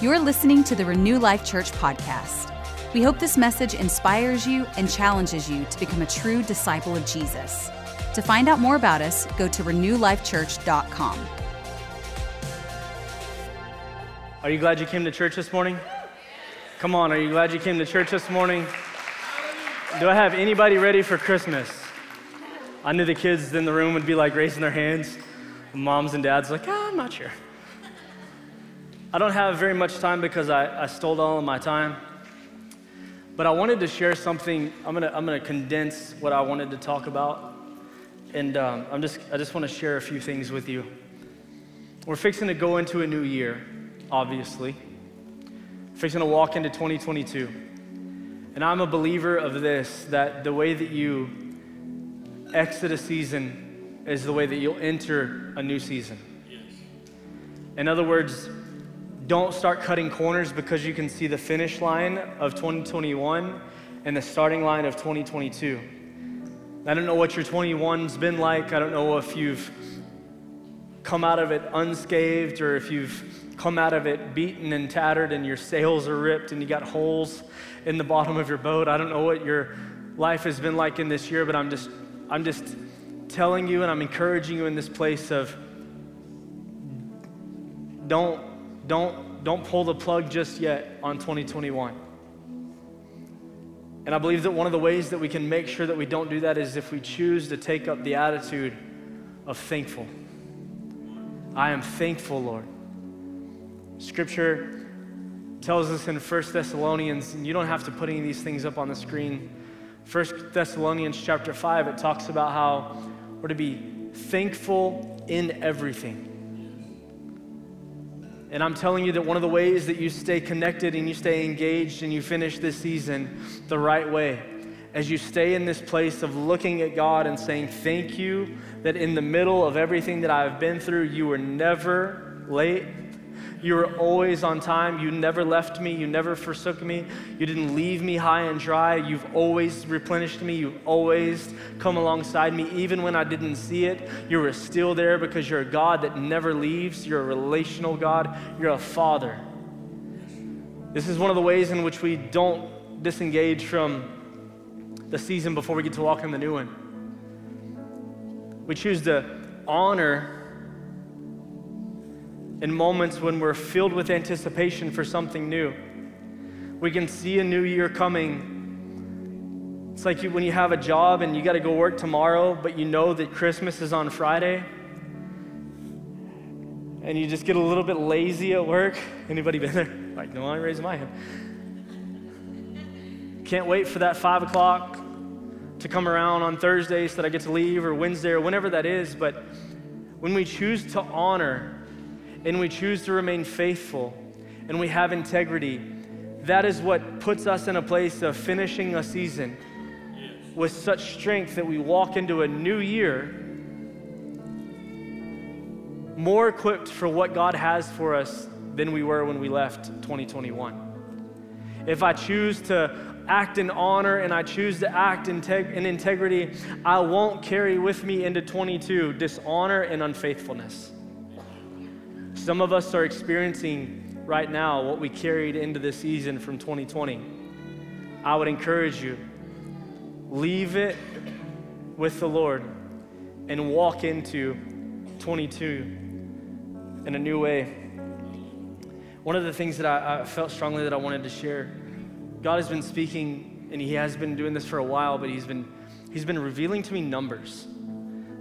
You're listening to the Renew Life Church podcast. We hope this message inspires you and challenges you to become a true disciple of Jesus. To find out more about us, go to renewlifechurch.com. Are you glad you came to church this morning? Come on, are you glad you came to church this morning? Do I have anybody ready for Christmas? I knew the kids in the room would be like raising their hands. Moms and dads like, ah, I'm not sure. I don't have very much time because I, I stole all of my time. But I wanted to share something. I'm gonna, I'm gonna condense what I wanted to talk about. And um, I'm just, I just wanna share a few things with you. We're fixing to go into a new year, obviously. Fixing to walk into 2022. And I'm a believer of this that the way that you exit a season is the way that you'll enter a new season. In other words, don't start cutting corners because you can see the finish line of 2021 and the starting line of 2022. I don't know what your 21's been like. I don't know if you've come out of it unscathed or if you've come out of it beaten and tattered and your sails are ripped and you got holes in the bottom of your boat. I don't know what your life has been like in this year, but I'm just I'm just telling you and I'm encouraging you in this place of don't don't, don't pull the plug just yet on 2021. And I believe that one of the ways that we can make sure that we don't do that is if we choose to take up the attitude of thankful. I am thankful, Lord. Scripture tells us in 1 Thessalonians, and you don't have to put any of these things up on the screen. 1 Thessalonians chapter 5, it talks about how we're to be thankful in everything. And I'm telling you that one of the ways that you stay connected and you stay engaged and you finish this season the right way, as you stay in this place of looking at God and saying, Thank you that in the middle of everything that I've been through, you were never late, you were always on time. You never left me. You never forsook me. You didn't leave me high and dry. You've always replenished me. You've always come alongside me. Even when I didn't see it, you were still there because you're a God that never leaves. You're a relational God. You're a father. This is one of the ways in which we don't disengage from the season before we get to walk in the new one. We choose to honor in moments when we're filled with anticipation for something new. We can see a new year coming. It's like you, when you have a job and you got to go work tomorrow, but you know that Christmas is on Friday. And you just get a little bit lazy at work. Anybody been there? Like, no, I raising my hand. Can't wait for that five o'clock to come around on Thursday so that I get to leave or Wednesday or whenever that is. But when we choose to honor and we choose to remain faithful and we have integrity, that is what puts us in a place of finishing a season with such strength that we walk into a new year more equipped for what God has for us than we were when we left 2021. If I choose to act in honor and I choose to act in integrity, I won't carry with me into 22 dishonor and unfaithfulness. Some of us are experiencing right now what we carried into this season from 2020. I would encourage you leave it with the Lord and walk into 22 in a new way. One of the things that I, I, felt strongly that I wanted to share, God has been speaking, and He has been doing this for a while, but He's been He's been revealing to me numbers.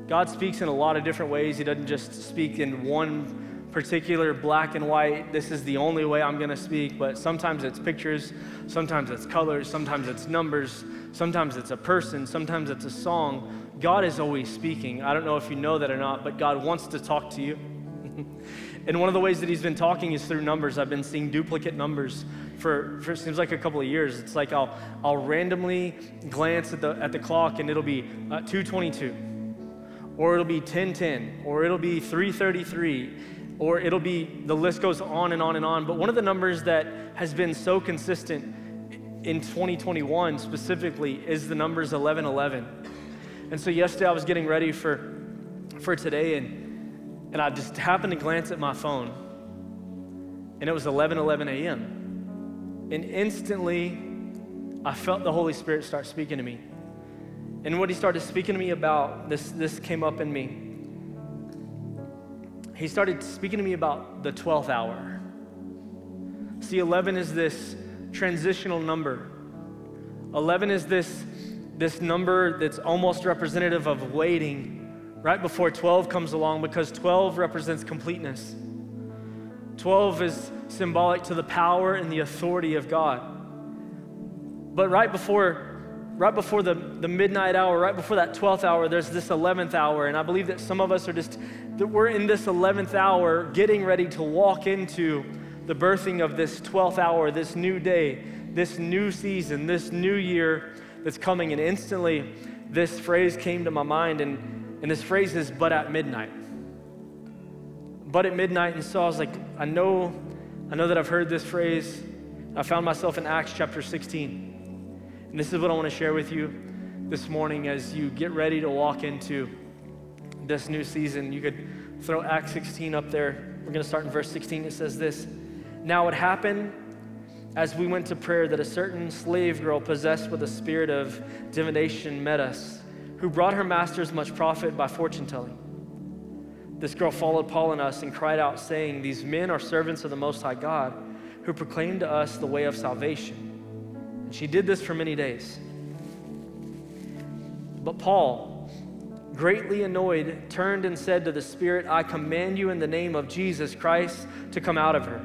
God speaks in a lot of different ways. He doesn't just speak in one particular black and white, this is the only way I'm going to speak, but sometimes it's pictures, sometimes it's colors, sometimes it's numbers, sometimes it's a person, sometimes it's a song. God is always speaking. I don't know if you know that or not, but God wants to talk to you. and one of the ways that He's been talking is through numbers. I've been seeing duplicate numbers for, for seems like a couple of years. It's like I'll, I'll randomly glance at the, at the clock and it'll be uh, 222, or it'll be 1010, or it'll be 333 or it'll be the list goes on and on and on. But one of the numbers that has been so consistent in 2021 specifically is the numbers 1111. And so yesterday I was getting ready for for today and and I just happened to glance at my phone. and it was 11 11 a.m. And instantly, I felt the Holy Spirit start speaking to me. And what he started speaking to me about, this, this came up in me. He started speaking to me about the 12th hour. See, 11 is this transitional number. 11 is this, this number that's almost representative of waiting right before 12 comes along because 12 represents completeness. 12 is symbolic to the power and the authority of God. But right before right before the, the midnight hour, right before that 12th hour, there's this 11th hour. And I believe that some of us are just, that we're in this 11th hour getting ready to walk into the birthing of this 12th hour, this new day, this new season, this new year that's coming. And instantly, this phrase came to my mind. And, and this phrase is, but at midnight. But at midnight. And so I was like, I know, I know that I've heard this phrase. I found myself in Acts chapter 16. And this is what I want to share with you this morning as you get ready to walk into this new season. You could throw Acts 16 up there. We're going to start in verse 16. It says this Now it happened as we went to prayer that a certain slave girl possessed with a spirit of divination met us, who brought her masters much profit by fortune telling. This girl followed Paul and us and cried out, saying, These men are servants of the Most High God, who proclaim to us the way of salvation. And she did this for many days. But Paul, greatly annoyed, turned and said to the Spirit, I command you in the name of Jesus Christ to come out of her.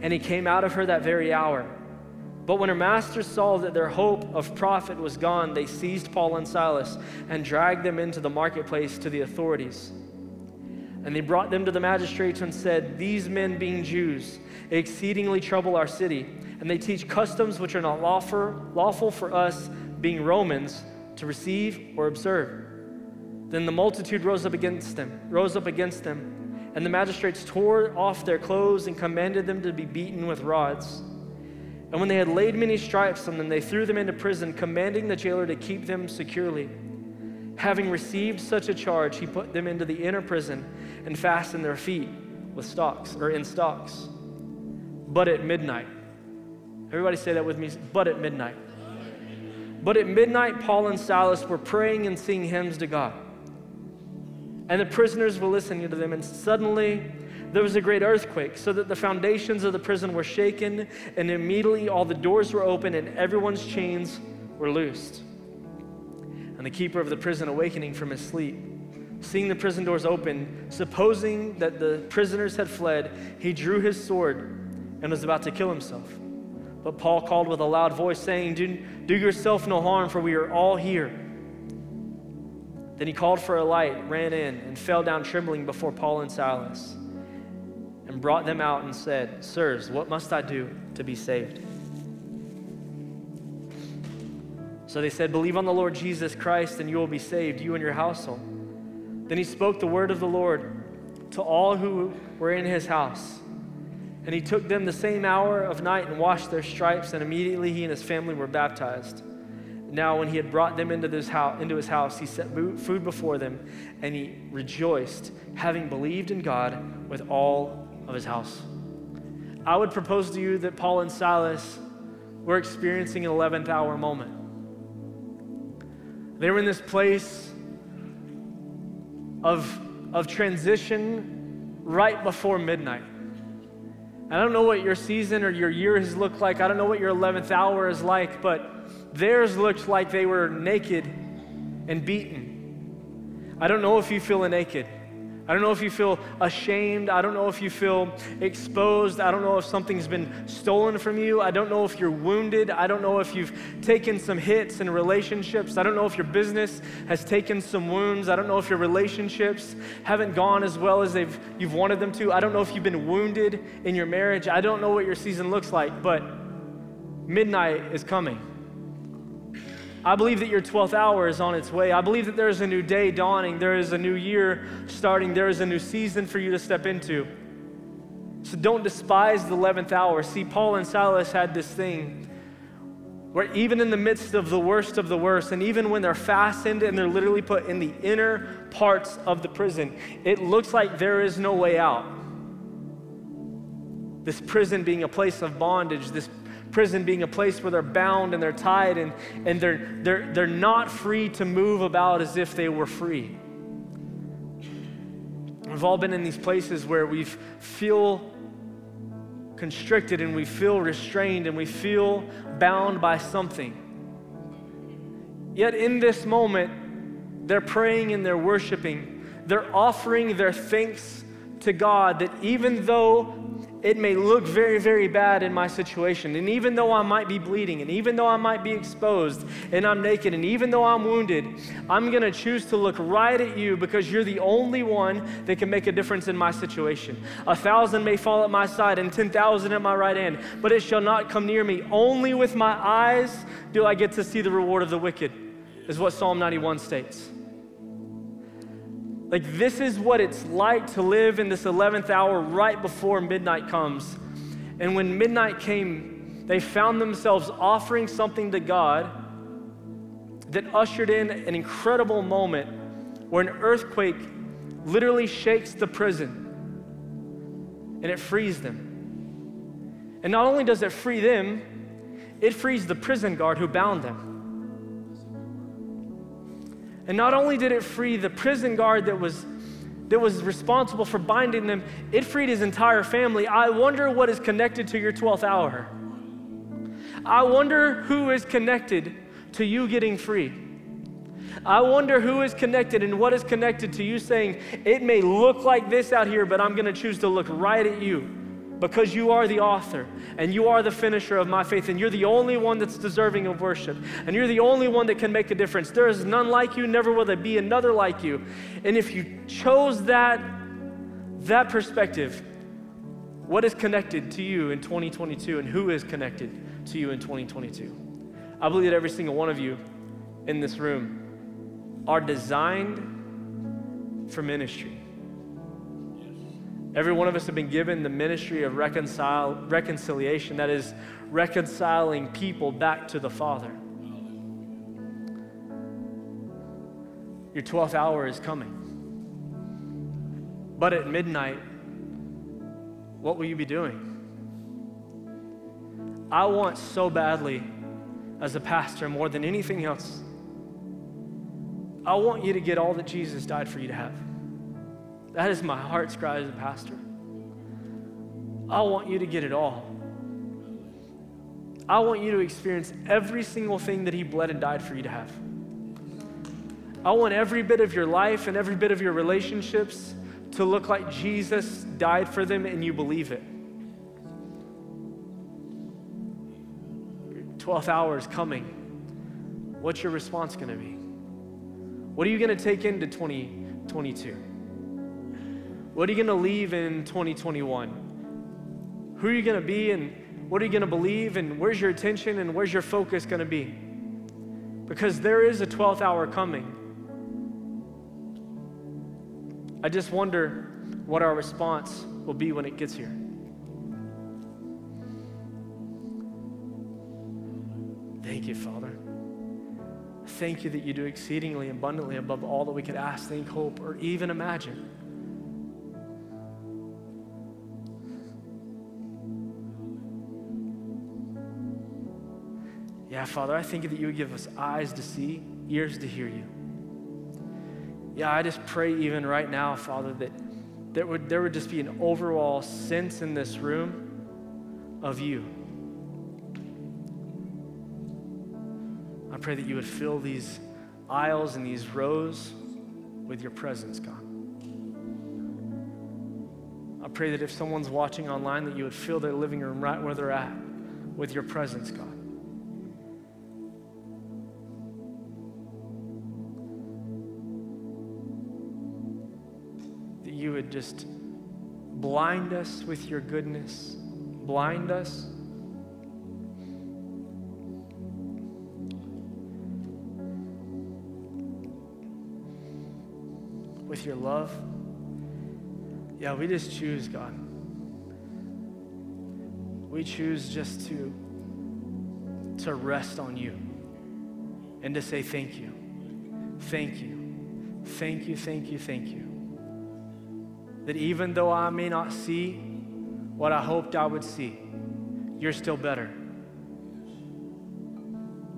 And he came out of her that very hour. But when her masters saw that their hope of profit was gone, they seized Paul and Silas and dragged them into the marketplace to the authorities. And they brought them to the magistrates and said, These men, being Jews, exceedingly trouble our city and they teach customs which are not lawful, lawful for us, being Romans, to receive or observe. Then the multitude rose up against them, rose up against them, and the magistrates tore off their clothes and commanded them to be beaten with rods. And when they had laid many stripes on them, they threw them into prison, commanding the jailer to keep them securely. Having received such a charge, he put them into the inner prison and fastened their feet with stocks or in stocks. But at midnight, Everybody say that with me. But at midnight. But at midnight, Paul and Silas were praying and singing hymns to God. And the prisoners were listening to them, and suddenly there was a great earthquake, so that the foundations of the prison were shaken, and immediately all the doors were open, and everyone's chains were loosed. And the keeper of the prison, awakening from his sleep, seeing the prison doors open, supposing that the prisoners had fled, he drew his sword and was about to kill himself. But Paul called with a loud voice, saying, do, do yourself no harm, for we are all here. Then he called for a light, ran in, and fell down trembling before Paul and Silas, and brought them out and said, Sirs, what must I do to be saved? So they said, Believe on the Lord Jesus Christ, and you will be saved, you and your household. Then he spoke the word of the Lord to all who were in his house. And he took them the same hour of night and washed their stripes, and immediately he and his family were baptized. Now, when he had brought them into, this house, into his house, he set food before them, and he rejoiced, having believed in God with all of his house. I would propose to you that Paul and Silas were experiencing an 11th hour moment. They were in this place of, of transition right before midnight. I don't know what your season or your year has looked like. I don't know what your 11th hour is like, but theirs looked like they were naked and beaten. I don't know if you feel naked. I don't know if you feel ashamed. I don't know if you feel exposed. I don't know if something's been stolen from you. I don't know if you're wounded. I don't know if you've taken some hits in relationships. I don't know if your business has taken some wounds. I don't know if your relationships haven't gone as well as they've, you've wanted them to. I don't know if you've been wounded in your marriage. I don't know what your season looks like, but midnight is coming. I believe that your 12th hour is on its way. I believe that there is a new day dawning. There is a new year starting. There is a new season for you to step into. So don't despise the 11th hour. See, Paul and Silas had this thing where even in the midst of the worst of the worst, and even when they're fastened and they're literally put in the inner parts of the prison, it looks like there is no way out. This prison being a place of bondage, this prison being a place where they're bound and they're tied and, and they're, they're, they're not free to move about as if they were free. We've all been in these places where we feel constricted and we feel restrained and we feel bound by something. Yet in this moment, they're praying and they're worshiping. They're offering their thanks to God that even though it may look very, very bad in my situation. And even though I might be bleeding, and even though I might be exposed, and I'm naked, and even though I'm wounded, I'm going to choose to look right at you because you're the only one that can make a difference in my situation. A thousand may fall at my side, and 10,000 at my right hand, but it shall not come near me. Only with my eyes do I get to see the reward of the wicked, is what Psalm 91 states. Like, this is what it's like to live in this 11th hour right before midnight comes. And when midnight came, they found themselves offering something to God that ushered in an incredible moment where an earthquake literally shakes the prison and it frees them. And not only does it free them, it frees the prison guard who bound them. And not only did it free the prison guard that was, that was responsible for binding them, it freed his entire family. I wonder what is connected to your 12th hour. I wonder who is connected to you getting free. I wonder who is connected and what is connected to you saying, it may look like this out here, but I'm going to choose to look right at you because you are the author and you are the finisher of my faith and you're the only one that's deserving of worship and you're the only one that can make a difference. There is none like you, never will there be another like you. And if you chose that that perspective, what is connected to you in 2022 and who is connected to you in 2022? I believe that every single one of you in this room are designed for ministry. Every one of us have been given the ministry of reconcile, reconciliation, that is, reconciling people back to the Father. Your 12th hour is coming. But at midnight, what will you be doing? I want so badly, as a pastor, more than anything else, I want you to get all that Jesus died for you to have. That is my heart's cry as a pastor. I want you to get it all. I want you to experience every single thing that He bled and died for you to have. I want every bit of your life and every bit of your relationships to look like Jesus died for them and you believe it. Your 12th hour is coming. What's your response going to be? What are you going to take into 2022? What are you going to leave in 2021? Who are you going to be and what are you going to believe and where's your attention and where's your focus going to be? Because there is a 12th hour coming. I just wonder what our response will be when it gets here. Thank you, Father. Thank you that you do exceedingly abundantly above all that we could ask, think, hope, or even imagine. Yeah, Father, I think that you would give us eyes to see, ears to hear you. Yeah, I just pray even right now, Father, that there would, there would just be an overall sense in this room of you. I pray that you would fill these aisles and these rows with your presence, God. I pray that if someone's watching online, that you would fill their living room right where they're at with your presence, God. Would just blind us with your goodness, blind us. With your love. Yeah, we just choose, God. We choose just to, to rest on you and to say thank you. Thank you. Thank you, thank you, thank you that even though I may not see what I hoped I would see, you're still better.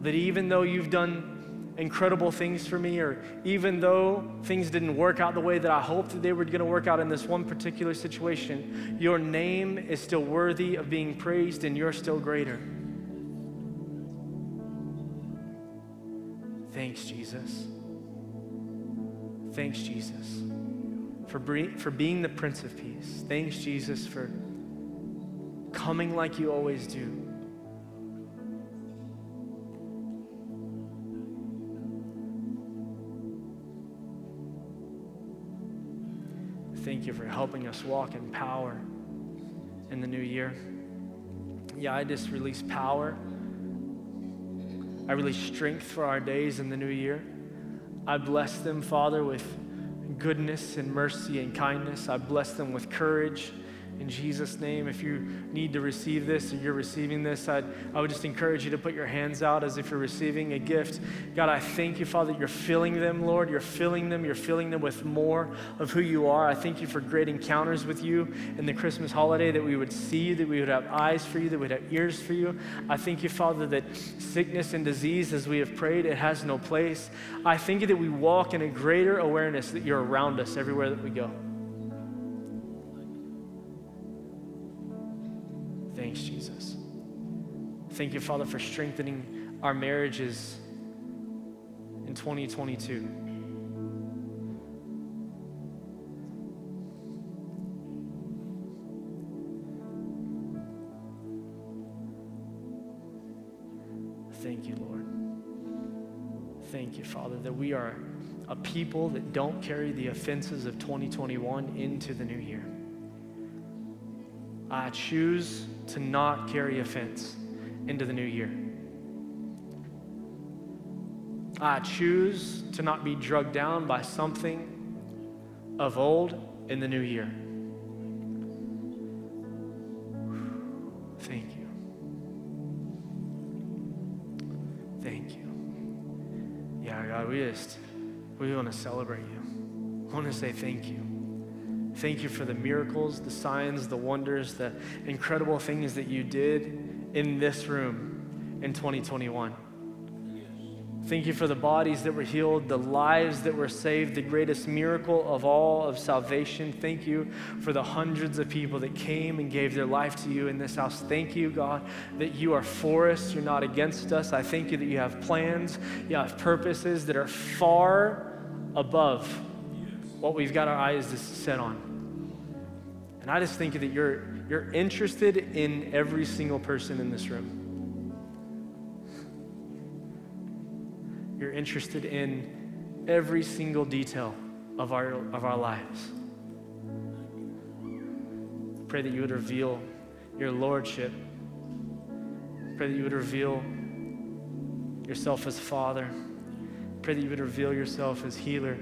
That even though you've done incredible things for me, or even though things didn't work out the way that I hoped that they were going to work out in this one particular situation, your name is still worthy of being praised and you're still greater. Thanks, Jesus. Thanks, Jesus, for, for being the Prince of Peace. Thanks, Jesus, for coming like you always do. Thank you for helping us walk in power in the new year. Yeah, I just release power. I release strength for our days in the new year. I bless them, Father, with goodness and mercy and kindness. I bless them with courage in Jesus' name. If you need to receive this or you're receiving this, I'd, I would just encourage you to put your hands out as if you're receiving a gift. God, I thank you, Father, you're filling them, Lord. You're filling them. You're filling them with more of who you are. I thank you for great encounters with you in the Christmas holiday, that we would see you, that we would have eyes for you, that we'd have ears for you. I thank you, Father, that sickness and disease, as we have prayed, it has no place. I thank you that we walk in a greater awareness that you're around us everywhere that we go. Thank you, Father, for strengthening our marriages in 2022. Thank you, Lord. Thank you, Father, that we are a people that don't carry the offenses of 2021 into the new year. I choose to not carry offense into the new year. I choose to not be drugged down by something of old in the new year. Thank you. Thank you. Yeah, God, we just, we want to celebrate you. I want to say thank you. Thank you for the miracles, the signs, the wonders, the incredible things that you did in this room in 2021. Thank you for the bodies that were healed, the lives that were saved, the greatest miracle of all of salvation. Thank you for the hundreds of people that came and gave their life to you in this house. Thank you, God, that you are for us, you're not against us. I thank you that you have plans, you have purposes that are far above what we've got our eyes set on. And I just think that you're, you're interested in every single person in this room. You're interested in every single detail of our, of our lives. Pray that you would reveal your lordship. Pray that you would reveal yourself as Father. Pray that you would reveal yourself as healer.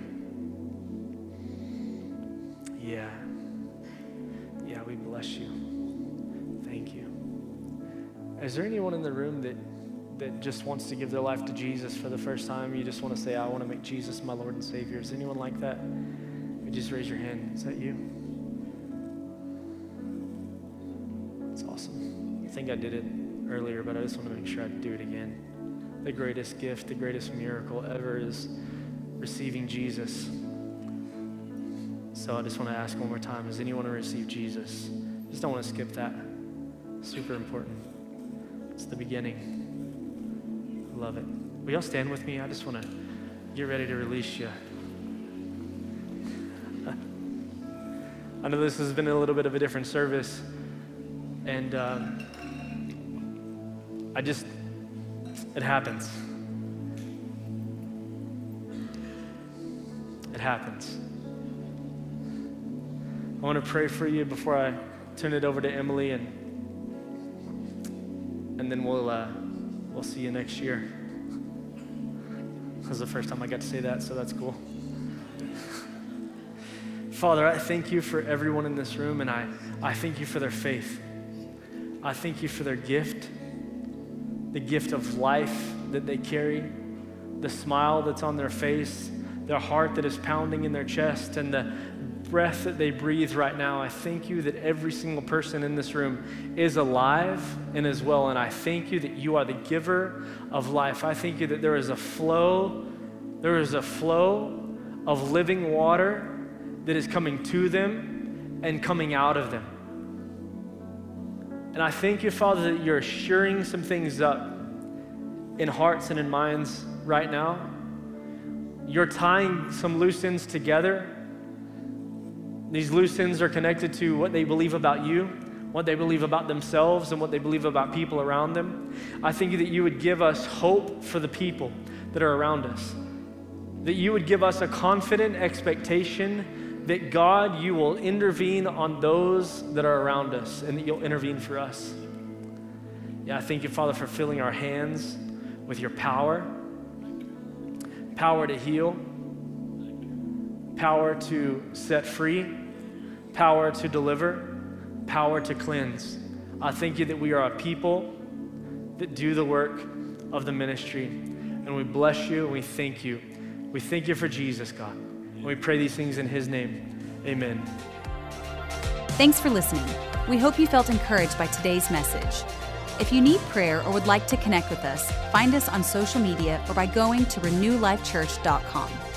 There anyone in the room that, that just wants to give their life to Jesus for the first time? You just want to say, I want to make Jesus my Lord and Savior. Is anyone like that? You just raise your hand. Is that you? That's awesome. I think I did it earlier, but I just want to make sure I do it again. The greatest gift, the greatest miracle ever is receiving Jesus. So I just want to ask one more time Does anyone want to receive Jesus? Just don't want to skip that. Super important. It's the beginning. Love it. Will y'all stand with me? I just want to get ready to release you. I know this has been a little bit of a different service, and uh, I just, it happens. It happens. I want to pray for you before I turn it over to Emily, and and then we'll uh, we'll see you next year. This is the first time I got to say that, so that's cool. Father, I thank you for everyone in this room, and I, I thank you for their faith. I thank you for their gift, the gift of life that they carry, the smile that's on their face, their heart that is pounding in their chest, and the breath that they breathe right now. I thank you that every single person in this room is alive and as well. And I thank you that you are the giver of life. I thank you that there is a flow, there is a flow of living water that is coming to them and coming out of them. And I thank you, Father, that you're assuring some things up in hearts and in minds right now. You're tying some loose ends together. These loose ends are connected to what they believe about you, what they believe about themselves, and what they believe about people around them. I thank you that you would give us hope for the people that are around us, that you would give us a confident expectation that God, you will intervene on those that are around us and that you'll intervene for us. Yeah, I thank you, Father, for filling our hands with your power power to heal, power to set free, power to deliver, power to cleanse. I thank you that we are a people that do the work of the ministry. And we bless you and we thank you. We thank you for Jesus, God. And we pray these things in his name. Amen. Thanks for listening. We hope you felt encouraged by today's message. If you need prayer or would like to connect with us, find us on social media or by going to renewlifechurch.com.